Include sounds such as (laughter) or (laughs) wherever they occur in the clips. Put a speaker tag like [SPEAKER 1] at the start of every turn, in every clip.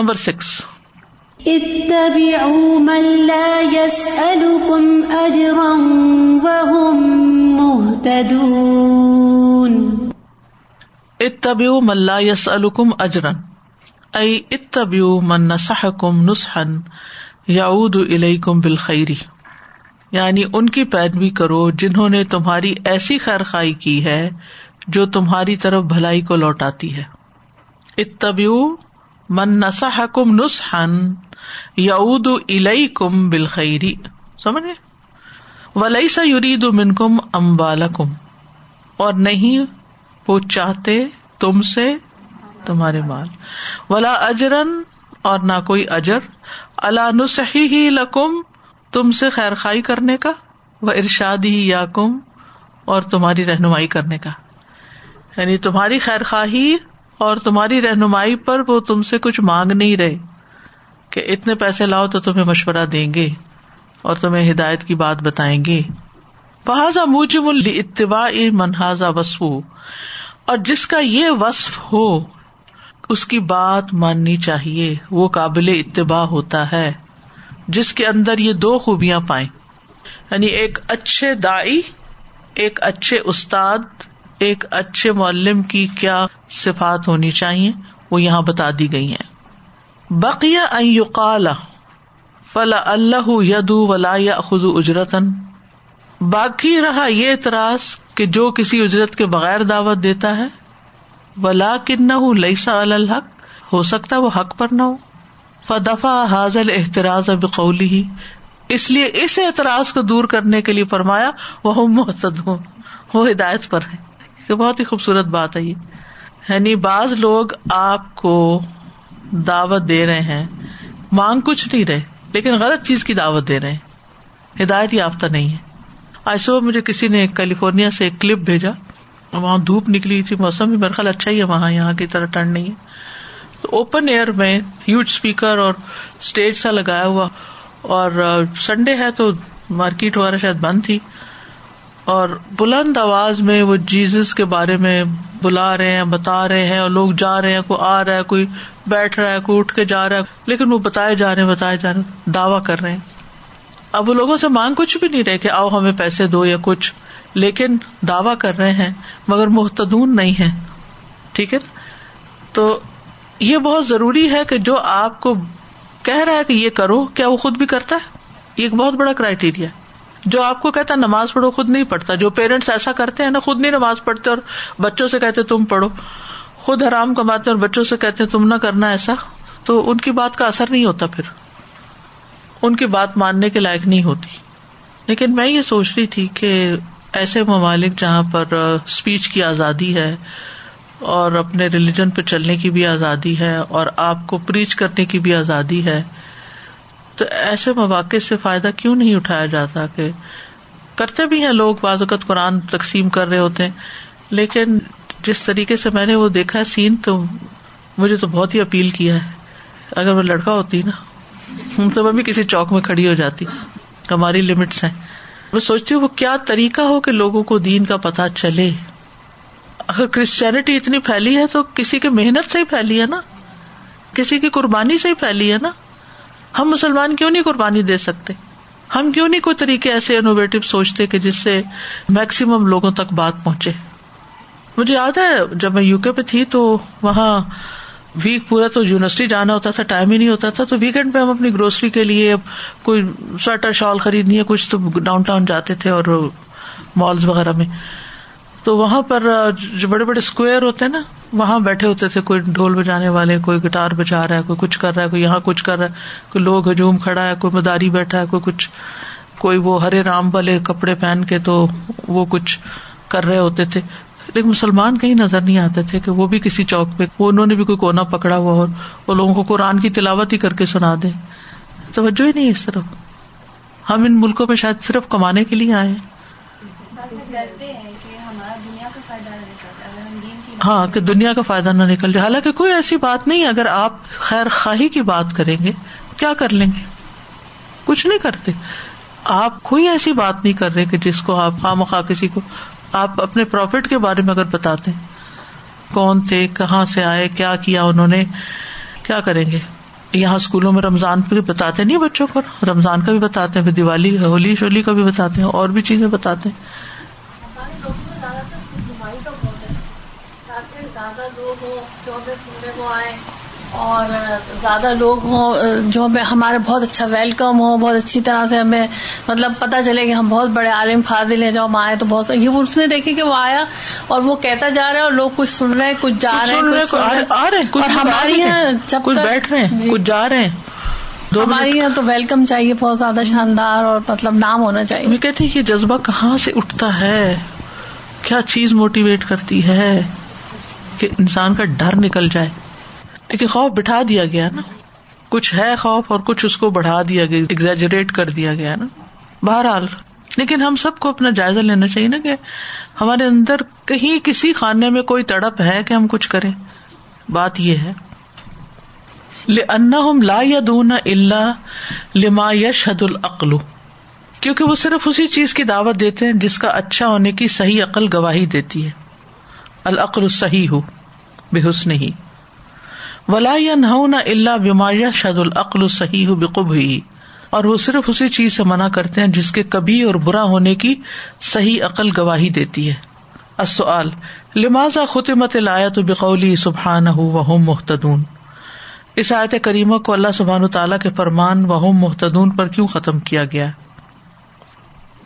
[SPEAKER 1] Number six.
[SPEAKER 2] اتبعوا من لا يسألكم أجرا وهم مهتدون۔
[SPEAKER 1] اتبعوا من لا يسألكم أجرا أي اتبعوا من نصحكم نصحا يعود إليكم بالخير۔ یعنی ان کی پیروی کرو جنہوں نے تمہاری ایسی خیر خائی کی ہے جو تمہاری طرف بھلائی کو لوٹاتی ہے۔ اتبعوا من نصحکم نصحا یعود الیکم بالخیری سمجھے ولیس یرید منکم اموالکم. اور نہیں، وہ چاہتے تم سے تمہارے مال. ولا اجرن اور نہ کوئی اجر. اللہ نسحی ہی لکم، تم سے خیر خائی کرنے کا. وہ ارشاد ہی یا کم اور تمہاری رہنمائی کرنے کا. یعنی تمہاری خیر خواہی اور تمہاری رہنمائی پر وہ تم سے کچھ مانگ نہیں رہے کہ اتنے پیسے لاؤ تو تمہیں مشورہ دیں گے اور تمہیں ہدایت کی بات بتائیں گے۔ بحاظ موجم اتباع منہذا وصف اور جس کا یہ وصف ہو، اس کی بات ماننی چاہیے، وہ قابل اتباع ہوتا ہے، جس کے اندر یہ دو خوبیاں پائیں۔ یعنی ایک اچھے دائی ایک اچھے استاد ایک اچھے معلم کی کیا صفات ہونی چاہیے؟ وہ یہاں بتا دی گئی ہیں۔ بقیہ فلا اللہ یدو ولا یا خزو اجرتن باقی رہا یہ اعتراض کہ جو کسی اجرت کے بغیر دعوت دیتا ہے ولا کن نہ لئیسا الحق، ہو سکتا وہ حق پر نہ ہو۔ فدفا حاضل احتراض اب قولی ہی اس لیے اس اعتراض کو دور کرنے کے لیے فرمایا وہ محتد ہوں وہ ہدایت پر ہے بہت ہی خوبصورت بات ہے یہ۔ یعنی بعض لوگ آپ کو دعوت دے رہے ہیں، مانگ کچھ نہیں رہے، لیکن غلط چیز کی دعوت دے رہے ہیں۔ ہدایت یافتہ نہیں ہے۔ آج صبح مجھے کسی نے کیلیفورنیا سے ایک کلپ بھیجا، وہاں دھوپ نکلی تھی، موسم بھی میرا خیال اچھا ہی ہے، وہاں یہاں کی طرح ٹھنڈ نہیں ہے۔ تو اوپن ایئر میں ہیوج اسپیکر اور اسٹیج سا لگایا ہوا، اور سنڈے ہے تو مارکیٹ وغیرہ شاید بند تھی۔ اور بلند آواز میں وہ جیزس کے بارے میں بلا رہے ہیں، بتا رہے ہیں اور لوگ جا رہے ہیں، کوئی آ رہا ہے، کوئی بیٹھ رہا ہے، کوئی اٹھ کے جا رہا ہے، لیکن وہ بتائے جا رہے ہیں، بتائے جا رہے ہیں، دعوی کر رہے ہیں۔ اب وہ لوگوں سے مانگ کچھ بھی نہیں رہے کہ آؤ ہمیں پیسے دو یا کچھ، لیکن دعوی کر رہے ہیں، مگر محتدون نہیں ہے ٹھیک ہے؟ تو یہ بہت ضروری ہے کہ جو آپ کو کہہ رہا ہے کہ یہ کرو، کیا وہ خود بھی کرتا ہے؟ یہ ایک بہت بڑا کرائٹیریا جو آپ کو کہتا نماز پڑھو، خود نہیں پڑھتا۔ جو پیرنٹس ایسا کرتے ہیں نا، خود نہیں نماز پڑھتے اور بچوں سے کہتے تم پڑھو۔ خود حرام کماتے اور بچوں سے کہتے تم نہ کرنا ایسا۔ تو ان کی بات کا اثر نہیں ہوتا پھر۔ ان کی بات ماننے کے لائق نہیں ہوتی۔ لیکن میں یہ سوچ رہی تھی کہ ایسے ممالک جہاں پر اسپیچ کی آزادی ہے اور اپنے ریلیجن پہ چلنے کی بھی آزادی ہے اور آپ کو پریچ کرنے کی بھی آزادی ہے تو ایسے مواقع سے فائدہ کیوں نہیں اٹھایا جاتا کہ کرتے بھی ہیں لوگ، بعض اوقات قرآن تقسیم کر رہے ہوتے ہیں۔ لیکن جس طریقے سے میں نے وہ دیکھا سین تو مجھے تو بہت ہی اپیل کیا ہے۔ اگر وہ لڑکا ہوتی نا تو میں بھی کسی چوک میں کھڑی ہو جاتی۔ ہماری لمٹس ہیں۔ میں سوچتی ہوں وہ کیا طریقہ ہو کہ لوگوں کو دین کا پتا چلے۔ اگر کرسچینٹی اتنی پھیلی ہے تو کسی کی محنت سے ہی پھیلی ہے نا۔ کسی کی قربانی سے ہی پھیلی ہے نا۔ ہم مسلمان کیوں نہیں قربانی دے سکتے؟ ہم کیوں نہیں کوئی طریقے ایسے انوویٹو سوچتے کہ جس سے میکسیمم لوگوں تک بات پہنچے؟ مجھے یاد ہے، جب میں یو کے پہ تھی تو وہاں ویک پورا تو یونیورسٹی جانا ہوتا تھا ٹائم ہی نہیں ہوتا تھا، تو ویکینڈ پہ ہم اپنی گروسری کے لیے کوئی سویٹر شال خریدنی ہے، کچھ تو ڈاؤن ٹاؤن جاتے تھے اور مالس وغیرہ میں۔ تو وہاں پر جو بڑے بڑے اسکوئر ہوتے ہیں نا وہاں بیٹھے ہوتے تھے، کوئی ڈھول بجانے والے، کوئی گٹار بجا رہا ہے، کوئی کچھ کر رہا ہے، کوئی یہاں کچھ کر رہا ہے، کوئی لوگ ہجوم کھڑا ہے، کوئی مداری بیٹھا ہے، کوئی کچھ، کوئی وہ ہرے رام والے کپڑے پہن کے تو وہ کچھ کر رہے ہوتے تھے۔ لیکن مسلمان کہیں نظر نہیں آتے تھے کہ وہ بھی کسی چوک پہ، وہ انہوں نے بھی کوئی کونا پکڑا ہوا اور وہ لوگوں کو قرآن کی تلاوت ہی کر کے سنا دے۔ توجہ ہی نہیں اس طرف۔ ہم ان ملکوں میں شاید صرف کمانے کے لیے آئے ہاں کہ دنیا کا فائدہ نہ نکل جائے حالانکہ کوئی ایسی بات نہیں، اگر آپ خیر خواہی کی بات کریں گے، کیا کر لیں گے؟ کچھ نہیں کرتے۔ آپ کوئی ایسی بات نہیں کر رہے کہ جس کو آپ خواہ مخواہ کسی کو، آپ اپنے پروفٹ کے بارے میں اگر بتاتے کون تھے، کہاں سے آئے، کیا کیا انہوں نے، کیا کریں گے؟ یہاں اسکولوں میں رمضان بھی بتاتے نہیں بچوں کو، رمضان کا بھی بتاتے ہیں، پھر دیوالی، ہولی، شولی کا بھی بتاتے ہیں، اور بھی چیزیں بتاتے ہیں۔
[SPEAKER 3] آئے اور زیادہ لوگ ہوں جو ہمیں ہمارے بہت اچھا ویلکم ہو بہت اچھی طرح سے ہمیں مطلب پتہ چلے کہ ہم بہت بڑے عالم فاضل ہیں جو ہم آئے تو بہت یہ اس نے دیکھی کہ وہ آیا اور وہ کہتا جا رہا ہے اور لوگ کچھ سن رہے ہیں کچھ جا رہے ہیں اور ہماری یہاں جب
[SPEAKER 1] کچھ بیٹھ رہے ہیں
[SPEAKER 3] جی۔
[SPEAKER 1] کچھ جا رہے ہیں۔ دو
[SPEAKER 3] ہماری یہاں تو ویلکم چاہیے بہت زیادہ شاندار اور مطلب نام ہونا چاہیے۔
[SPEAKER 1] میں کہتی یہ جذبہ کہاں سے اٹھتا ہے؟ کیا چیز موٹیویٹ کرتی ہے؟ کہ انسان کا ڈر نکل جائے۔ لیکن خوف بٹھا دیا گیا نا۔ کچھ ہے خوف اور کچھ اس کو بڑھا دیا گیا ایگزیجریٹ کر دیا گیا نا۔ بہرحال، لیکن ہم سب کو اپنا جائزہ لینا چاہیے نا کہ ہمارے اندر کہیں کسی خانے میں کوئی تڑپ ہے کہ ہم کچھ کریں۔ بات یہ ہے۔ لِأَنَّهُمْ لا يدون اللہ لما یشہد العقل کیونکہ وہ صرف اسی چیز کی دعوت دیتے ہیں جس کا اچھا ہونے کی صحیح عقل گواہی دیتی ہے۔ العقل الصحیح ہو بے حسن ہی۔ ولا ينهون الا بما يشهد العقل الصحیح بقبحه اور وہ صرف اسی چیز سے منع کرتے ہیں جس کے کبھی اور برا ہونے کی صحیح عقل گواہی دیتی ہے۔ السؤال، لماذا ختمت الآیت بقولی سبحانہ وهم مهتدون اس آیت کریمہ کو اللہ سبحان تعالیٰ کے فرمان وہم محتدون پر کیوں ختم کیا گیا؟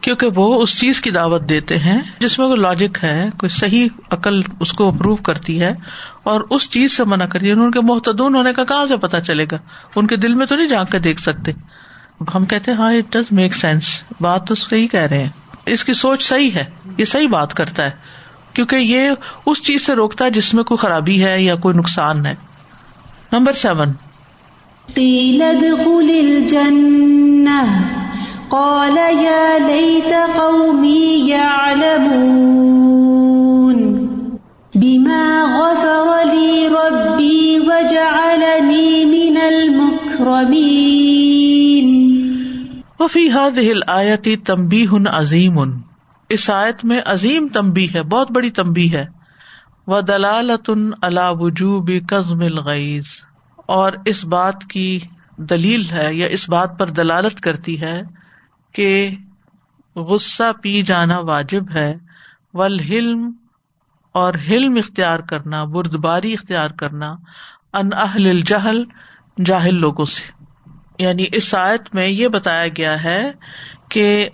[SPEAKER 1] کیونکہ وہ اس چیز کی دعوت دیتے ہیں جس میں کوئی لاجک ہے، کوئی صحیح عقل اس کو اپروو کرتی ہے اور اس چیز سے منع کرتی ہے۔ یعنی ان کے محتدون ہونے کا کہاں سے پتا چلے گا؟ ان کے دل میں تو نہیں جا کے دیکھ سکتے۔ ہم کہتے ہیں ہاں اٹ ڈز میک سینس بات تو صحیح کہہ رہے ہیں۔ اس کی سوچ صحیح ہے۔ یہ صحیح بات کرتا ہے۔ کیونکہ یہ اس چیز سے روکتا ہے جس میں کوئی خرابی ہے یا کوئی نقصان ہے۔ نمبر سیون
[SPEAKER 2] قال يا ليت قومي يعلمون بما غفر لي ربي وجعلني من المكرمين
[SPEAKER 1] وفی هذه الآیت تنبیہ عظیم اس آیت میں عظیم تمبی ہے، بہت بڑی تمبی ہے. و دلالت اللہ وجوب قزم الغیز اور اس بات کی دلیل ہے یا اس بات پر دلالت کرتی ہے کہ غصہ پی جانا واجب ہے، والحلم اور حلم اختیار کرنا، بردباری اختیار کرنا، ان اہل الجہل، جاہل لوگوں سے۔ یعنی اس آیت میں یہ بتایا گیا ہے کہ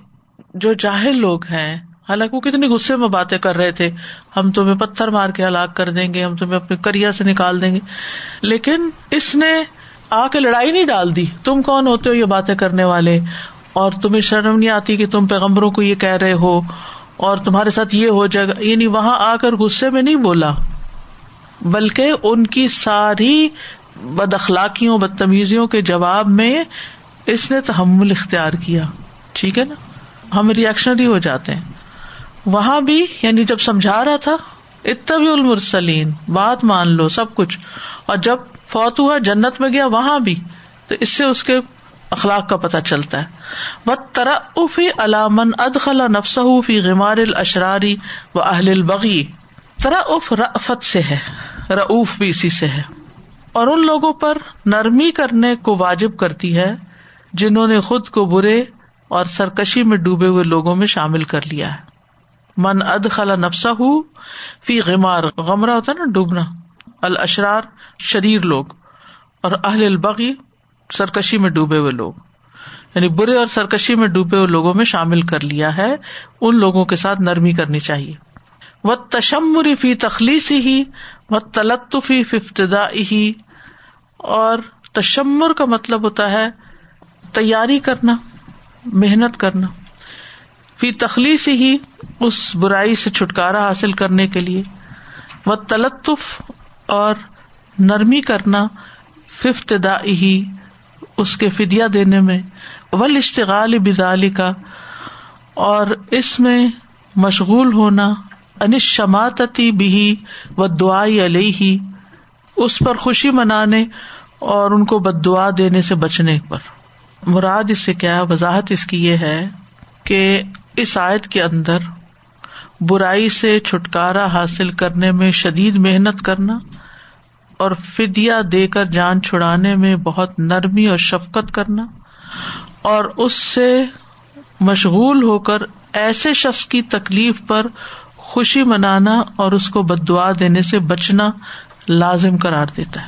[SPEAKER 1] جو جاہل لوگ ہیں، حالانکہ وہ کتنی غصے میں باتیں کر رہے تھے، ہم تمہیں پتھر مار کے ہلاک کر دیں گے، ہم تمہیں اپنے کریا سے نکال دیں گے۔ لیکن اس نے آ کے لڑائی نہیں ڈال دی۔ تم کون ہوتے ہو یہ باتیں کرنے والے؟ اور تمہیں شرم نہیں آتی کہ تم پیغمبروں کو یہ کہہ رہے ہو اور تمہارے ساتھ یہ ہو جائے گا؟ یعنی وہاں آ کر غصے میں نہیں بولا، بلکہ ان کی ساری بد اخلاقیوں بدتمیزیوں کے جواب میں اس نے تحمل اختیار کیا۔ ٹھیک ہے نا؟ ہم ریئیکشنری ہو جاتے ہیں۔ وہاں بھی یعنی جب سمجھا رہا تھا اتبی المرسلین، بات مان لو، سب کچھ۔ اور جب فوت ہوا جنت میں گیا، وہاں بھی، تو اس سے اس کے اخلاق کا پتہ چلتا ہے۔ وہ ترفی علامن ادخلا نفس فی غمار الاشراری و اہل البغی تراف رفت سے ہے رعوف بھی اسی سے ہے۔ اور ان لوگوں پر نرمی کرنے کو واجب کرتی ہے، جنہوں نے خود کو برے اور سرکشی میں ڈوبے ہوئے لوگوں میں شامل کر لیا ہے۔ من اد خلا نفسا ہو فی غمار، غمرہ ہوتا نا، ڈوبنا۔ الاشرار شریر لوگ۔ اور اہل البغی سرکشی میں ڈوبے ہوئے لوگ یعنی برے اور سرکشی میں ڈوبے ہوئے لوگوں میں شامل کر لیا ہے، ان لوگوں کے ساتھ نرمی کرنی چاہیے۔ و تشمری فی تخلیصی ہی و تلطفی ففتدا ہی اور تشمر کا مطلب ہوتا ہے تیاری کرنا، محنت کرنا۔ فی تخلیص ہی اس برائی سے چھٹکارا حاصل کرنے کے لیے۔ و تلطف اور نرمی کرنا ففتدا ہی اس کے فدیا دینے میں ول اشتغال بدالی کا اور اس میں مشغول ہونا انشماتی بھی و دعائی علیہ اس پر خوشی منانے اور ان کو بد دعا دینے سے بچنے پر۔ مراد اس سے کیا وضاحت اس کی یہ ہے کہ اس آیت کے اندر برائی سے چھٹکارا حاصل کرنے میں شدید محنت کرنا اور فدیا دے کر جان چھڑانے میں بہت نرمی اور شفقت کرنا اور اس سے مشغول ہو کر ایسے شخص کی تکلیف پر خوشی منانا اور اس کو بد دعا دینے سے بچنا لازم قرار دیتا ہے۔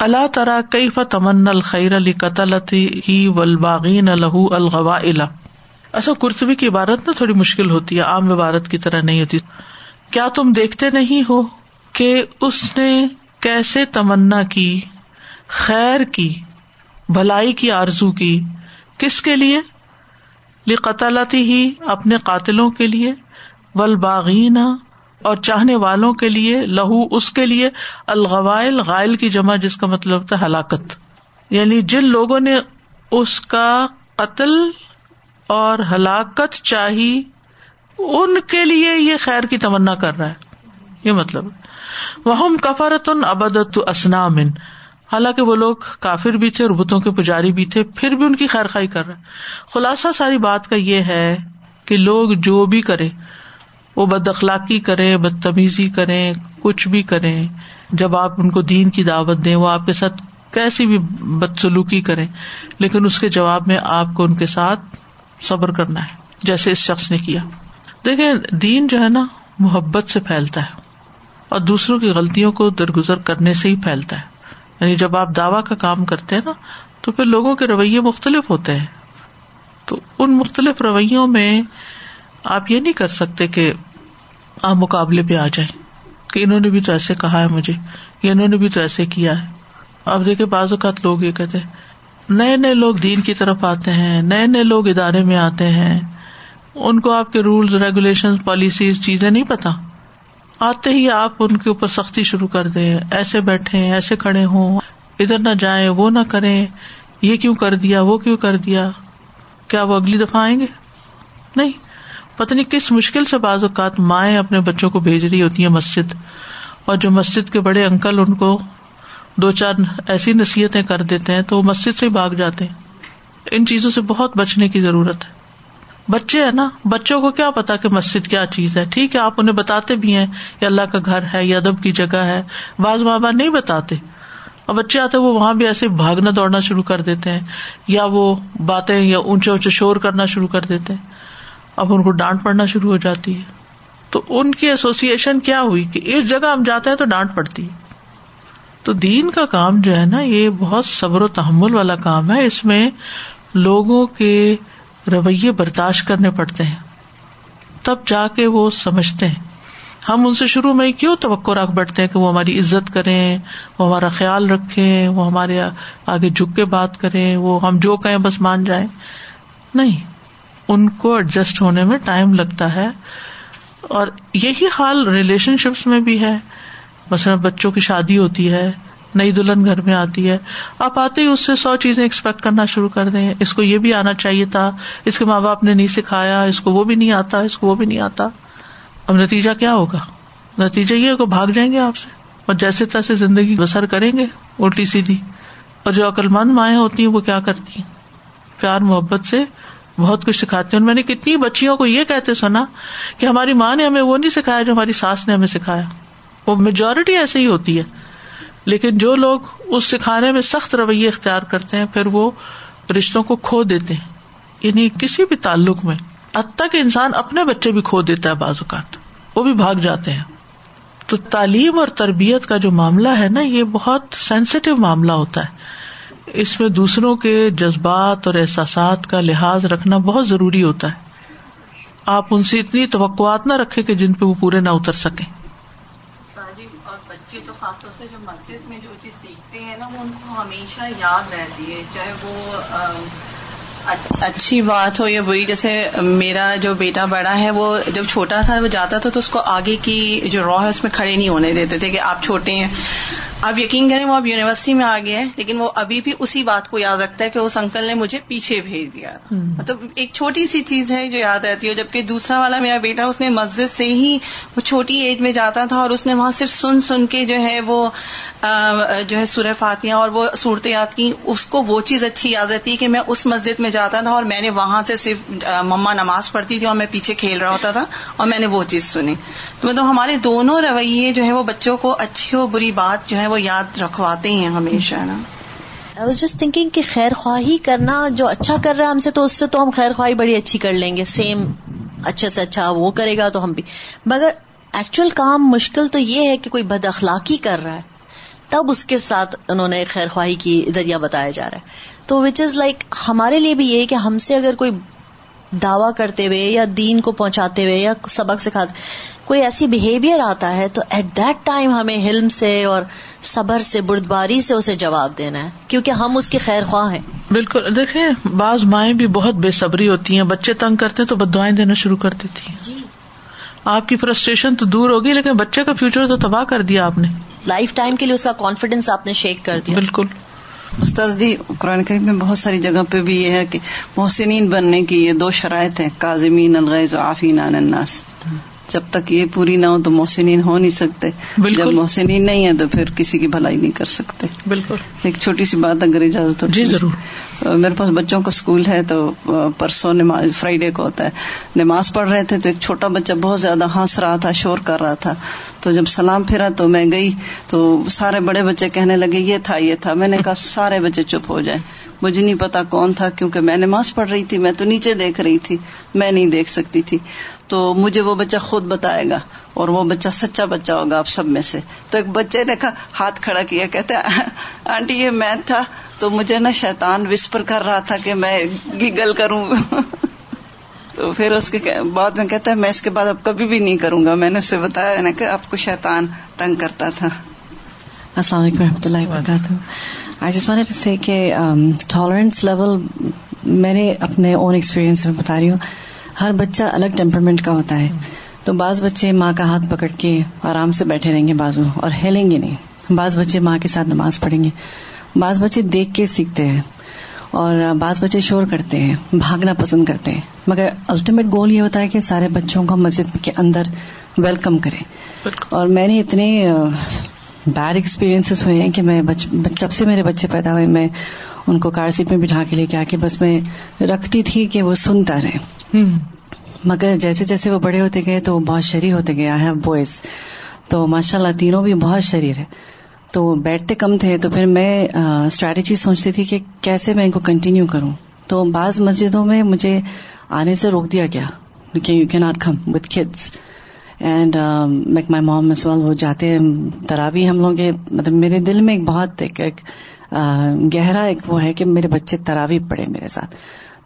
[SPEAKER 1] اللہ تعالیٰ کئی فتمن الخیر علی قتل ہی ولباغین الح الغوا ایسا کرتبی کی عبارت نا تھوڑی مشکل ہوتی ہے، عام عبارت کی طرح نہیں ہوتی۔ کیا تم دیکھتے نہیں ہو کہ اس نے کیسے تمنا کی، خیر کی، بھلائی کی آرزو کی، کس کے لیے؟ قتلتی ہی اپنے قاتلوں کے لیے ولباغین اور چاہنے والوں کے لیے، لہو اس کے لیے، الغوائل، غائل کی جمع، جس کا مطلب ہوتا ہے ہلاکت۔ یعنی جن لوگوں نے اس کا قتل اور ہلاکت چاہی، ان کے لیے یہ خیر کی تمنا کر رہا ہے۔ یہ مطلب۔ وہ کفارت ابدت اسنام حالانکہ وہ لوگ کافر بھی تھے اور بتوں کے پجاری بھی تھے، پھر بھی ان کی خیر خائی کر رہے خلاصہ ساری بات کا یہ ہے کہ لوگ جو بھی کرے وہ بد اخلاقی کرے بدتمیزی کرے کچھ بھی کرے جب آپ ان کو دین کی دعوت دیں، وہ آپ کے ساتھ کیسی بھی بدسلوکی کرے لیکن اس کے جواب میں آپ کو ان کے ساتھ صبر کرنا ہے، جیسے اس شخص نے کیا۔ دیکھیں، دین جو ہے نا، محبت سے پھیلتا ہے۔ اور دوسروں کی غلطیوں کو درگزر کرنے سے ہی پھیلتا ہے۔ یعنی جب آپ دعوی کا کام کرتے ہیں نا، تو پھر لوگوں کے رویے مختلف ہوتے ہیں۔ تو ان مختلف رویوں میں آپ یہ نہیں کر سکتے کہ آپ مقابلے پہ آ جائیں کہ انہوں نے بھی تو ایسے کہا ہے مجھے، یا انہوں نے بھی تو ایسے کیا ہے۔ اب دیکھے بعض اوقات لوگ یہ کہتے نئے نئے لوگ دین کی طرف آتے ہیں، نئے نئے لوگ ادارے میں آتے ہیں۔ ان کو آپ کے رولس ریگولیشن پالیسیز، چیزیں نہیں پتا آتے ہی آپ ان کے اوپر سختی شروع کر دیں۔ ایسے بیٹھے ایسے کھڑے ہوں۔ ادھر نہ جائیں، وہ نہ کریں۔ یہ کیوں کر دیا، وہ کیوں کر دیا؟ کیا وہ اگلی دفعہ آئیں گے؟ نہیں۔ پتنی کس مشکل سے بعض اوقات مائیں اپنے بچوں کو بھیج رہی ہوتی ہیں مسجد۔ اور جو مسجد کے بڑے انکل ان کو دو چار ایسی نصیحتیں کر دیتے ہیں تو وہ مسجد سے بھاگ جاتے ہیں۔ ان چیزوں سے بہت بچنے کی ضرورت ہے۔ بچے ہیں نا، بچوں کو کیا پتا کہ مسجد کیا چیز ہے؟ ٹھیک ہے، آپ انہیں بتاتے بھی ہیں یا اللہ کا گھر ہے یا ادب کی جگہ ہے۔ بعض ماں باپ نہیں بتاتے۔ اور بچے آتے وہ وہاں بھی ایسے بھاگنا دوڑنا شروع کر دیتے ہیں، یا وہ باتیں یا اونچے اونچے شور کرنا شروع کر دیتے ہیں۔ اب ان کو ڈانٹ پڑنا شروع ہو جاتی ہے۔ تو ان کی ایسوسیشن کیا ہوئی کہ اس جگہ ہم جاتے ہیں تو ڈانٹ پڑتی ہے۔ تو دین کا کام جو ہے نا، یہ بہت صبر و تحمل والا کام ہے۔ اس میں لوگوں کے رویے برداشت کرنے پڑتے ہیں۔ تب جا کے وہ سمجھتے ہیں۔ ہم ان سے شروع میں کیوں توقع رکھ بیٹھتے ہیں کہ وہ ہماری عزت کریں، وہ ہمارا خیال رکھیں، وہ ہمارے آگے جھک کے بات کریں، وہ ہم جو کہیں بس مان جائیں۔ نہیں، ان کو ایڈجسٹ ہونے میں ٹائم لگتا ہے۔ اور یہی حال ریلیشن شپس میں بھی ہے۔ مثلاً بچوں کی شادی ہوتی ہے۔ نئی دلہن گھر میں آتی ہے۔ آپ آتے ہی اس سے سو چیزیں ایکسپیکٹ کرنا شروع کر دیں۔ اس کو یہ بھی آنا چاہیے تھا۔ اس کے ماں باپ نے نہیں سکھایا۔ اس کو وہ بھی نہیں آتا۔ اس کو وہ بھی نہیں آتا۔ اب نتیجہ کیا ہوگا؟ نتیجہ یہ ہوگا، بھاگ جائیں گے آپ سے۔ اور جیسے تیسے زندگی بسر کریں گے، الٹی سیدھی۔ اور جو عقل مند مائیں ہوتی ہیں، وہ کیا کرتی ہیں؟ پیار، محبت سے بہت کچھ سکھاتی ہیں۔ میں نے کتنی بچیوں کو یہ کہتے سنا کہ ہماری ماں نے ہمیں وہ نہیں سکھایا جو ہماری ساس نے ہمیں سکھایا۔ وہ میجورٹی ایسے ہی ہوتی ہے۔ لیکن جو لوگ اس سکھانے میں سخت رویے اختیار کرتے ہیں، پھر وہ رشتوں کو کھو دیتے ہیں۔ یعنی کسی بھی تعلق میں اب تک انسان اپنے بچے بھی کھو دیتا ہے بعض اوقات۔ وہ بھی بھاگ جاتے ہیں۔ تو تعلیم اور تربیت کا جو معاملہ ہے نا، یہ بہت سینسیٹیو معاملہ ہوتا ہے۔ اس میں دوسروں کے جذبات اور احساسات کا لحاظ رکھنا بہت ضروری ہوتا ہے۔ آپ ان سے اتنی توقعات نہ رکھے کہ جن پہ وہ پورے نہ اتر سکیں۔
[SPEAKER 4] تو خاص طور سے جو مسجد میں جو چیز سیکھتے ہیں نا، وہ ان کو ہمیشہ یاد رہتی ہے، چاہے وہ اچھی بات ہو یا بری، جیسے میرا جو بیٹا بڑا ہے، وہ جب چھوٹا تھا، وہ جاتا تھا تو اس کو آگے کی جو رو ہے، اس میں کھڑے نہیں ہونے دیتے تھے کہ آپ چھوٹے ہیں۔ آپ یقین کریں وہ اب یونیورسٹی میں آ گیا ہے لیکن وہ ابھی بھی اسی بات کو یاد رکھتا ہے کہ اس انکل نے مجھے پیچھے بھیج دیا تھا۔ مطلب ایک چھوٹی سی چیز ہے جو یاد رہتی ہے جبکہ دوسرا والا میرا بیٹا اس نے مسجد سے ہی وہ چھوٹی ایج میں جاتا تھا اور اس نے وہاں صرف سن سن کے جو ہے وہ جو ہے سورہ فاتحہ اور وہ صورت یاد کی، اس کو وہ چیز اچھی یاد رہتی ہے کہ میں اس مسجد میں جاتا تھا اور میں نے وہاں سے صرف مما نماز پڑھتی تھی اور میں پیچھے کھیل رہا ہوتا تھا اور میں نے وہ چیز سنی۔ تو مطلب ہمارے دونوں رویے جو ہے وہ بچوں کو اچھی اور بری بات جو ہے وہ یاد رکھواتے ہیں ہمیشہ نا؟
[SPEAKER 5] آئی واز جسٹ تھنکنگ کہ خیر خواہی کرنا جو اچھا کر رہا ہے ہم سے تو اس سے تو ہم خیر خواہی بڑی اچھی کر لیں گے۔ سیم اچھے سے اچھا وہ کرے گا تو ہم بھی۔ مگر ایکچوئل کام مشکل تو یہ ہے کہ کوئی بد اخلاقی کر رہا ہے۔ تب اس کے ساتھ انہوں نے خیر خواہی کی ذریعہ بتایا جا رہا ہے۔ تو وچ از لائک ہمارے لیے بھی یہ کہ ہم سے اگر کوئی دعویٰ کرتے ہوئے یا دین کو پہنچاتے ہوئے یا سبق سکھاتے کوئی ایسی بہیویئر آتا ہے تو ایٹ دیٹ ٹائم ہمیں حلم سے اور صبر سے بردباری سے اسے جواب دینا ہے۔ کیونکہ ہم اس کے خیر خواہ ہیں۔
[SPEAKER 1] بالکل۔ دیکھیں بعض مائیں بھی بہت بے صبری ہوتی ہیں۔ بچے تنگ کرتے ہیں تو بدوائیں دینا شروع کر دیتی ہیں۔
[SPEAKER 5] جی۔
[SPEAKER 1] آپ کی فرسٹریشن تو دور ہوگی لیکن بچے کا فیوچر تو تباہ کر دیا آپ نے۔
[SPEAKER 5] لائف ٹائم کے لیے اس کا کانفیڈینس آپ نے شیک کر دیا۔
[SPEAKER 1] بالکل۔
[SPEAKER 4] استاد جی قرآن کریم میں بہت ساری جگہ پہ بھی یہ ہے کہ محسنین بننے کی یہ دو شرائط ہیں کاظمین الغیظ و عافین عن الناس۔ جب تک یہ پوری نہ ہو تو محسنین ہو نہیں سکتے۔
[SPEAKER 1] بالکل۔
[SPEAKER 4] جب محسنین نہیں ہے تو پھر کسی کی بھلائی نہیں کر سکتے۔
[SPEAKER 1] بالکل۔
[SPEAKER 4] ایک چھوٹی سی بات اگر اجازت ہو۔
[SPEAKER 1] جی، ضرور۔
[SPEAKER 4] میرے پاس بچوں کا اسکول ہے تو پرسوں نماز فرائیڈے کو ہوتا ہے۔ نماز پڑھ رہے تھے تو ایک چھوٹا بچہ بہت زیادہ ہنس رہا تھا شور کر رہا تھا۔ تو جب سلام پھرا تو میں گئی تو سارے بڑے بچے کہنے لگے یہ تھا یہ تھا۔ میں نے کہا سارے بچے چپ ہو جائیں۔ مجھے نہیں پتا کون تھا کیونکہ میں نماز پڑھ رہی تھی میں تو نیچے دیکھ رہی تھی میں نہیں دیکھ سکتی تھی۔ تو مجھے وہ بچہ خود بتائے گا اور وہ بچہ سچا بچہ ہوگا آپ سب میں سے۔ تو ایک بچے نے کہا، ہاتھ کھڑا کیا، کہتے آنٹی، یہ میں تھا تو مجھے نا شیطان وسپر کر رہا تھا کہ میں گیگل کروں۔ (laughs) تو پھر اس کے بعد میں کہتا ہے، میں اس کے بعد اب کبھی بھی نہیں کروں گا۔ میں نے اسے بتایا نا کہ آپ کو شیطان تنگ کرتا تھا۔
[SPEAKER 6] السلام علیکم رحمۃ اللہ وبرکاتہ۔ آئی جس وانٹ ٹو سے کہ um, ٹالرنس لیول میں نے اپنے اون ایکسپیرینس میں بتا رہی ہوں۔ ہر بچہ الگ ٹیمپرمنٹ کا ہوتا ہے۔ تو بعض بچے ماں کا ہاتھ پکڑ کے آرام سے بیٹھے رہیں گے بازو اور ہلیں گے نہیں۔ بعض بچے ماں کے ساتھ نماز پڑھیں گے۔ بعض بچے دیکھ کے سیکھتے ہیں اور بعض بچے شور کرتے ہیں، بھاگنا پسند کرتے ہیں۔ مگر الٹیمیٹ گول یہ ہوتا ہے کہ سارے بچوں کو مسجد کے اندر ویلکم کریں۔ اور میں نے اتنے بیڈ ایکسپیرینس ہوئے ہیں کہ میں جب سے میرے بچے پیدا ہوئے، میں ان کو کار سیٹ میں بٹھا کے لے کے آ کے بس میں رکھتی تھی کہ وہ سنتا رہے۔ مگر جیسے جیسے وہ بڑے ہوتے گئے تو وہ بہت شریر ہوتے گئے۔ آئی ہیو بوائز تو ماشاء اللہ تینوں بھی بہت شریر ہے تو بیٹھتے کم تھے تو پھر میں اسٹریٹجی سوچتی تھی کہ کیسے میں ان کو کنٹینیو کروں۔ تو بعض مسجدوں میں مجھے آنے سے روک دیا گیا۔ کہ you can not come with kids and make my mom well وہ جاتے ہیں۔ تراوی ہم لوگ مطلب میرے دل میں ایک بہت ایک, ایک گہرا ایک وہ ہے کہ میرے بچے تراوی پڑھے میرے ساتھ۔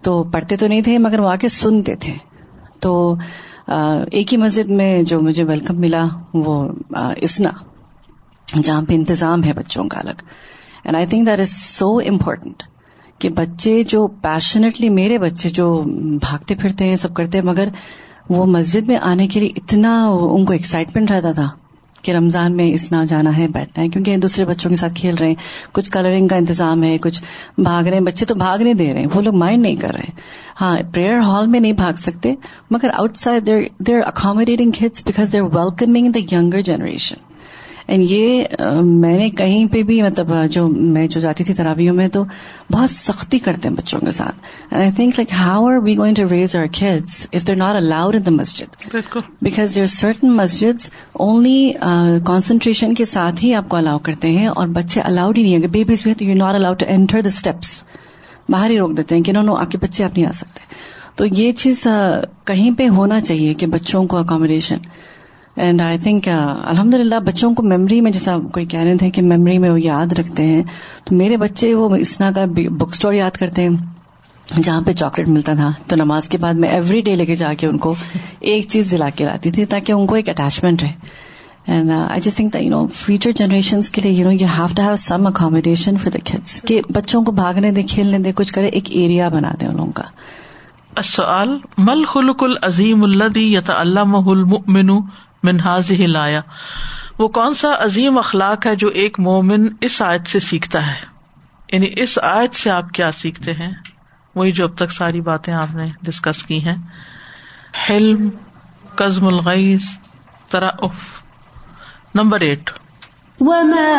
[SPEAKER 6] تو پڑھتے تو نہیں تھے مگر وہ آ کے سنتے تھے۔ تو ایک ہی مسجد میں جو مجھے ویلکم ملا وہ اسنا، جہاں پہ انتظام ہے بچوں کا الگ۔ And I think that is so important کہ بچے جو پیشنیٹلی میرے بچے جو بھاگتے پھرتے ہیں، سب کرتے ہیں، مگر وہ مسجد میں آنے کے لیے اتنا ان کو ایکسائٹمنٹ رہتا تھا۔ کہ رمضان میں اس نہ جانا ہے، بیٹھنا ہے، کیونکہ دوسرے بچوں کے ساتھ کھیل رہے ہیں۔ کچھ کلرنگ کا انتظام ہے، کچھ بھاگ رہے ہیں، بچے تو بھاگ نہیں دے رہے ہیں، وہ لوگ مائنڈ نہیں کر رہے۔ ہاں پریئر ہال میں نہیں بھاگ سکتے، مگر outside there there accommodating huts because they are welcoming the یگر generation and یہ میں نے کہیں پہ بھی مطلب جو میں جو جاتی تھی تراویوں میں تو بہت سختی کرتے ہیں بچوں کے ساتھ. I think like how are we going to raise our kids if they're not allowed in the masjid because there certain masjid only concentration کے ساتھ ہی آپ کو الاؤ کرتے ہیں اور بچے الاؤڈ ہی نہیں ہے بیبیز بھی تو you not allowed to enter the steps باہر ہی روک دیتے ہیں کہ نو نو آپ کے بچے آپ نہیں آ سکتے. تو یہ چیز کہیں پہ ہونا چاہیے کہ بچوں کو اکاموڈیشن اینڈ آئی تھنک الحمد للہ بچوں کو میموری میں جیسا کوئی کہہ رہے تھے کہ میموری میں وہ یاد رکھتے ہیں، تو میرے بچے وہ اسنا کا بک اسٹور یاد کرتے ہیں، جہاں پہ چاکلیٹ ملتا تھا۔ تو نماز کے بعد میں ایوری ڈے لے کے جا کے ان کو ایک چیز دلا کے لاتی تھی تاکہ ان کو ایک اٹیچمنٹ رہے۔ اینڈ آئی جس think you know future generation کے لیے you know you have to have some accommodation for the kids کہ بچوں کو بھاگنے دے کھیلنے دے کچھ کرے ایک ایریا بنا دے ان لوگوں کا۔
[SPEAKER 1] السؤال مل خلق العظیم الذي يتعلمه المؤمن منہاز ہی لایا وہ کون سا عظیم اخلاق ہے جو ایک مومن اس آیت سے سیکھتا ہے؟ یعنی اس آیت سے آپ کیا سیکھتے ہیں؟ وہی جو اب تک ساری باتیں آپ نے ڈسکس کی ہیں۔ حلم قزم الغیز تراف نمبر ایٹ۔
[SPEAKER 2] وما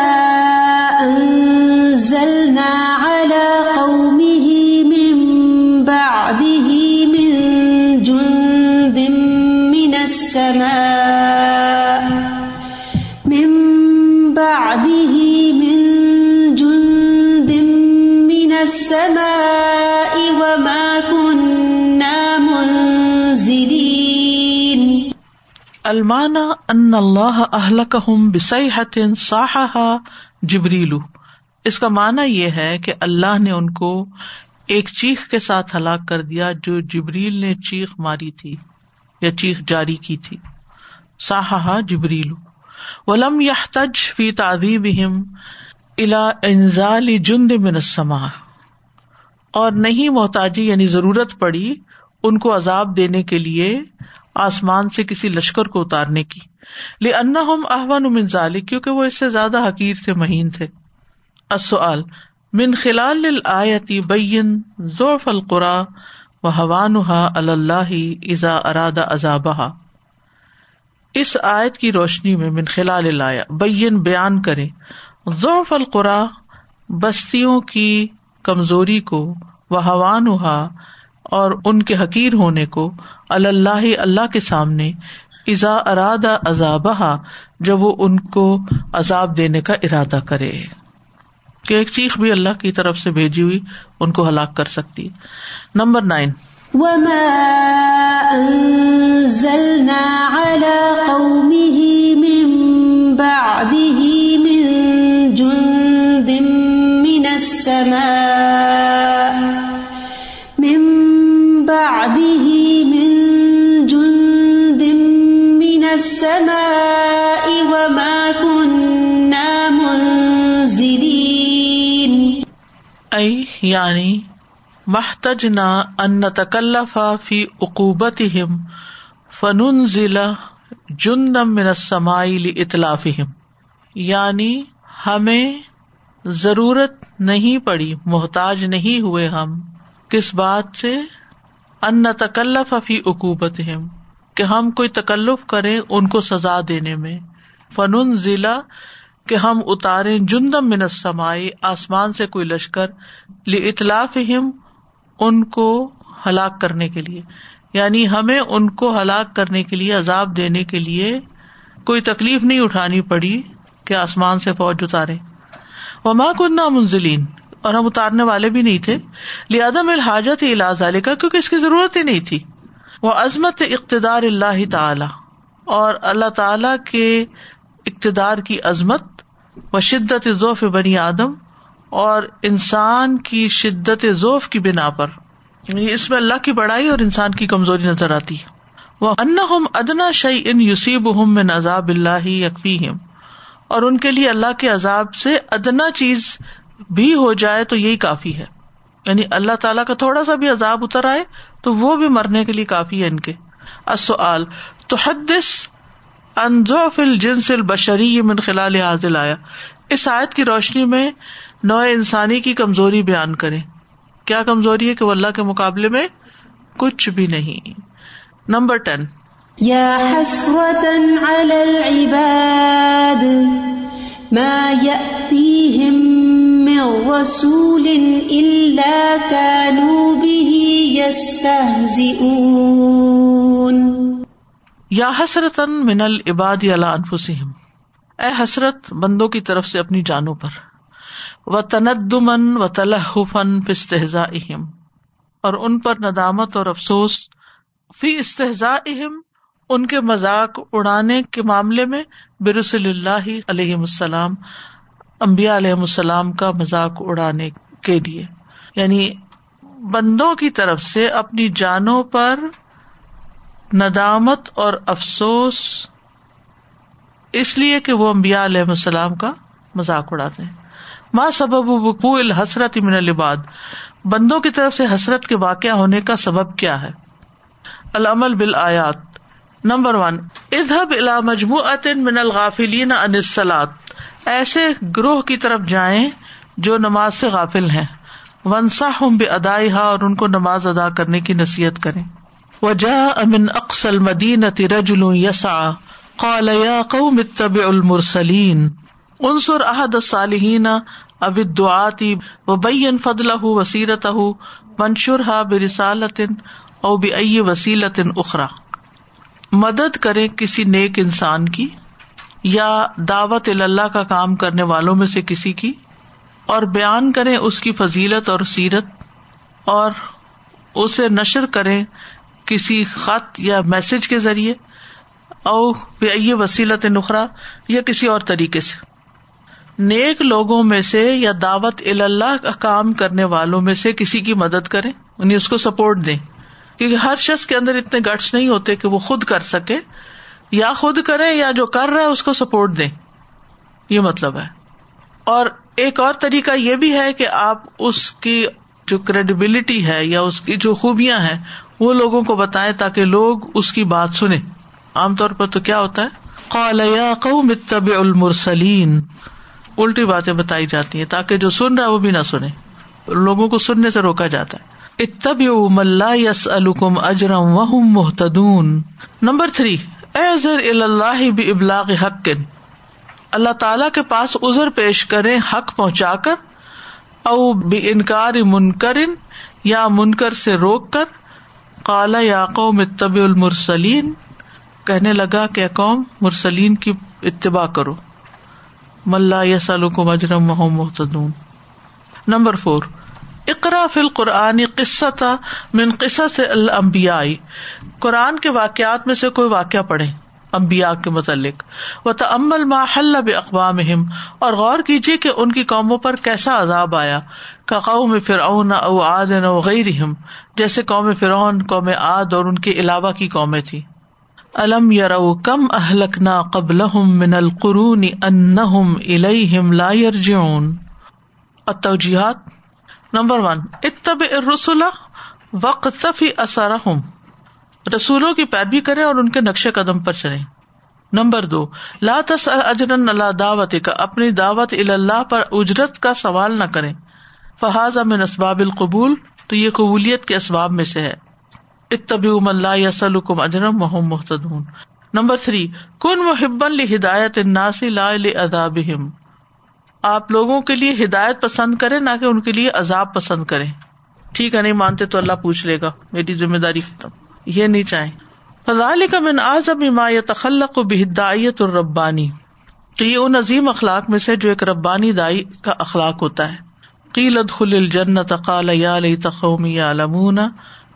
[SPEAKER 1] المانا ان اللہ اہلکہم بسیحت صاحہا جبریلو۔ اس کا معنی یہ ہے کہ اللہ نے ان کو ایک چیخ کے ساتھ ہلاک کر دیا جو جبریل نے چیخ ماری تھی یا چیخ جاری کی تھی۔ ساہا جبریلو۔ ولم یحتج فی تعذیبہم الا انزال جند من السماء۔ اور نہیں محتاجی یعنی ضرورت پڑی ان کو عذاب دینے کے لیے آسمان سے کسی لشکر کو اتارنے کی۔ لے انا ہم احوان من ذالک کیونکہ وہ اس سے زیادہ حقیر تھے مہین تھے۔ السؤال، من خلال الآیتی بین ضعف القرا و حوانها اللہ اذا اراد عذابها۔ اس آیت کی روشنی میں من خلال الایا بین بیان کرے ضعف القرا بستیوں کی کمزوری کو وہ حوانها اور ان کے حقیر ہونے کو اللہ اللہ کے سامنے ازا ارادہ عذابہ جب وہ ان کو عذاب دینے کا ارادہ کرے۔ کہ ایک چیخ بھی اللہ کی طرف سے بھیجی ہوئی ان کو ہلاک کر سکتی۔ Number nine.
[SPEAKER 2] وما أنزلنا على قومه من بعده من جند من السماء السماء وما كنا منزلين.
[SPEAKER 1] ائی یعنی محتجنا ان تکلف فی عقوبتہم فننزل جندم من السماء لاتلافہم یعنی ہمیں ضرورت نہیں پڑی، محتاج نہیں ہوئے ہم، کس بات سے؟ ان تکلف فی عقوبتہم کہ ہم کوئی تکلف کریں ان کو سزا دینے میں۔ فنون ضلع کہ ہم اتارے جندم من السماء آسمان سے کوئی لشکر لاطلافہم ان کو ہلاک کرنے کے لیے۔ یعنی ہمیں ان کو ہلاک کرنے کے لیے، عذاب دینے کے لیے کوئی تکلیف نہیں اٹھانی پڑی کہ آسمان سے فوج اتارے۔ وما کننا منزلین اور ہم اتارنے والے بھی نہیں تھے۔ لہٰذا لیادم الحاجت علاج علی کا کیونکہ اس کی ضرورت ہی نہیں تھی۔ وہ عظمت اقتدار اللہ تعالی اور اللہ تعالی کے اقتدار کی عظمت و شدت ذوف بنی آدم اور انسان کی شدت ذوف کی بنا پر۔ یعنی اس میں اللہ کی بڑائی اور انسان کی کمزوری نظر آتی ہے۔ وہ ان ادنا شعی ان یوسیب ہم میں نذاب اللہ یقفی اور ان کے لیے اللہ کے عذاب سے ادنا چیز بھی ہو جائے تو یہی کافی ہے۔ یعنی اللہ تعالیٰ کا تھوڑا سا بھی عذاب اتر آئے تو وہ بھی مرنے کے لیے کافی ہے ان کے۔ اصل تو حدث انضوف الجنس البشری من خلال حاضل آیا اس آیت کی روشنی میں نو انسانی کی کمزوری بیان کرے کیا کمزوری ہے کہ وہ اللہ کے مقابلے میں کچھ بھی نہیں۔ Number ten.
[SPEAKER 2] يا حسرة على العباد ما يأتيهم رسول إلا كانوا به يستهزئون.
[SPEAKER 1] یا حسرتن من العباد علی انفسہم۔ اے حسرت، بندوں کی طرف سے اپنی جانوں پر۔ و تندمن و تلحفن فی استہزائہم۔ اور ان پر ندامت اور افسوس فی استہزائہم، ان کے مذاق اڑانے کے معاملے میں برسل اللہ علیہ السلام۔ امبیا علیہ السلام کا مذاق اڑانے کے لیے۔ یعنی بندوں کی طرف سے اپنی جانوں پر ندامت اور افسوس، اس لیے کہ وہ امبیا علیہ السلام کا مذاق اڑاتے ہیں۔ ماں سبب وقوع الحسرت من العباد، بندوں کی طرف سے حسرت کے واقع ہونے کا سبب کیا ہے؟ العمل بالآیات۔ نمبر ون ادہب الا مجموع من الغافلین عن الصلاۃ ایسے گروہ کی طرف جائیں جو نماز سے غافل ہیں۔ ونسا ہوں بے ادائی اور ان کو نماز ادا کرنے کی نصیحت کریں۔ وجا امن اقسل مدین رجل یسا قال یا قوم اتبع المرسلین عنصر احد صالحین اب دعاتی و بین فضل وسیرت منشور ہا برسالت او بئی وسیلت اخرا مدد کرے کسی نیک انسان کی۔ یا دعوت اللہ کا کام کرنے والوں میں سے کسی کی اور بیان کریں اس کی فضیلت اور سیرت اور اسے نشر کریں کسی خط یا میسج کے ذریعے او بے وسیلت نخرا یا کسی اور طریقے سے۔ نیک لوگوں میں سے یا دعوت اللہ کا کام کرنے والوں میں سے کسی کی مدد کریں انہیں اس کو سپورٹ دیں۔ کیونکہ ہر شخص کے اندر اتنے گٹس نہیں ہوتے کہ وہ خود کر سکے۔ یا خود کرے یا جو کر رہا ہے اس کو سپورٹ دیں۔ یہ مطلب ہے۔ اور ایک اور طریقہ یہ بھی ہے کہ آپ اس کی جو کریڈیبلٹی ہے یا اس کی جو خوبیاں ہیں، وہ لوگوں کو بتائیں تاکہ لوگ اس کی بات سنیں۔ عام طور پر تو کیا ہوتا ہے؟ قالیا قوم اتب المرسلین۔ الٹی باتیں بتائی جاتی ہیں تاکہ جو سن رہا ہے وہ بھی نہ سنے لوگوں کو سننے سے روکا جاتا ہے۔ اتب ملا یس الکم اجرم و محتدون نمبر تھری۔ اللہ ابلاغ حق اللہ تعالی کے پاس ازر پیش کرے حق پہنچا کر، او بے انکار منکر یا منکر سے روک کر۔ کالا یا قوم اتب المرسلین۔ کہنے لگا کہ قوم، مرسلین کی اتباع کرو۔ ملا یس الکم اجرم محتدون نمبر فور۔ اقرا فل قرآن قصہ تھا من قصہ سے المبیائی قرآن کے واقعات میں سے کوئی واقعہ پڑھے امبیا کے متعلق۔ وہ تمل ما حل اقوام اور غور کیجیے کہ ان کی قوموں پر کیسا عذاب آیا۔ کا قوم فرعون او عاد او غیر جیسے قوم فرعون، قوم عاد اور ان کے علاوہ کی قومیں تھی الم یرو کم اہلکنا قبل من القرون ان الہم لا یرجعون۔ التوجیحات نمبر ون اتب رسول وقت اثر رسولوں کی پیروی کرے اور ان کے نقش قدم پر چلے نمبر دو لاتس اجرن اللہ دعوت کا اپنی دعوت اللہ پر اجرت کا سوال نہ کرے فہاز امن اسباب القبول، تو یہ قبولیت کے اسباب میں سے ہے۔ اتب اللہ یسلکم اجرم محم محتدون نمبر تھری، کن محب ہدایت ناسی لا اداب آپ لوگوں کے لیے ہدایت پسند کرے نہ کہ ان کے لیے عذاب پسند کرے ٹھیک ہے، نہیں مانتے تو اللہ پوچھ لے گا۔ میری ذمہ داری ختم۔ یہ نہیں چاہیں۔ فضال کا من آزم ما تخلق و بہدایت اور ربانی تو یہ ان عظیم اخلاق میں سے جو ایک ربانی دائی کا اخلاق ہوتا ہے۔ قیلت خل الجنت قال یا لیت قومی یعلمون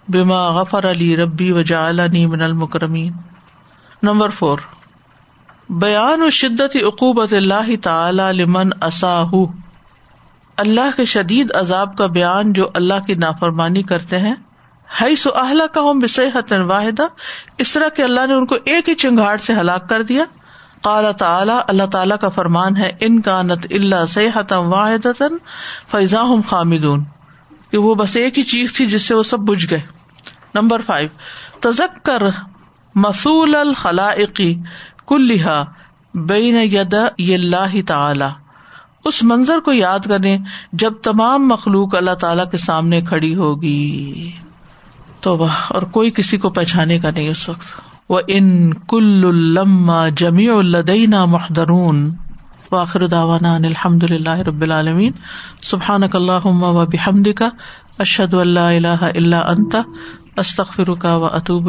[SPEAKER 1] بما غفر علی ربی و جعلنی من المکرمین نمبر فور۔ بیان و شدت عقوبت اللہ تعالی لمن اساہ اللہ کے شدید عذاب کا بیان جو اللہ کی نافرمانی کرتے ہیں۔ ہائی سو اہلا کا ہوں بصحت واحدہ۔ اس طرح کہ اللہ نے ان کو ایک ہی چنگاڑ سے ہلاک کر دیا۔ قال تعالیٰ، اللہ تعالیٰ کا فرمان ہے، ان کا نت اللہ صحت واحد فیضا ہم خامدون۔ کہ وہ بس ایک ہی چیز تھی جس سے وہ سب بج گئے۔ نمبر فائیو تزک کر مسول الخلائقی کلحا بین ید اللہ تعالی۔ اس منظر کو یاد کریں جب تمام مخلوق اللہ تعالی کے سامنے کھڑی ہوگی۔ تو وہ اور کوئی کسی کو پہچانے کا نہیں اس وقت۔ وہ ان کل الما جمی الدینہ محدرون واخر داوانا الحمد للہ رب العالمین سبحان اللہ و بحمد کا اشد اللہ اللہ اللہ انتا استخر کا و اطوب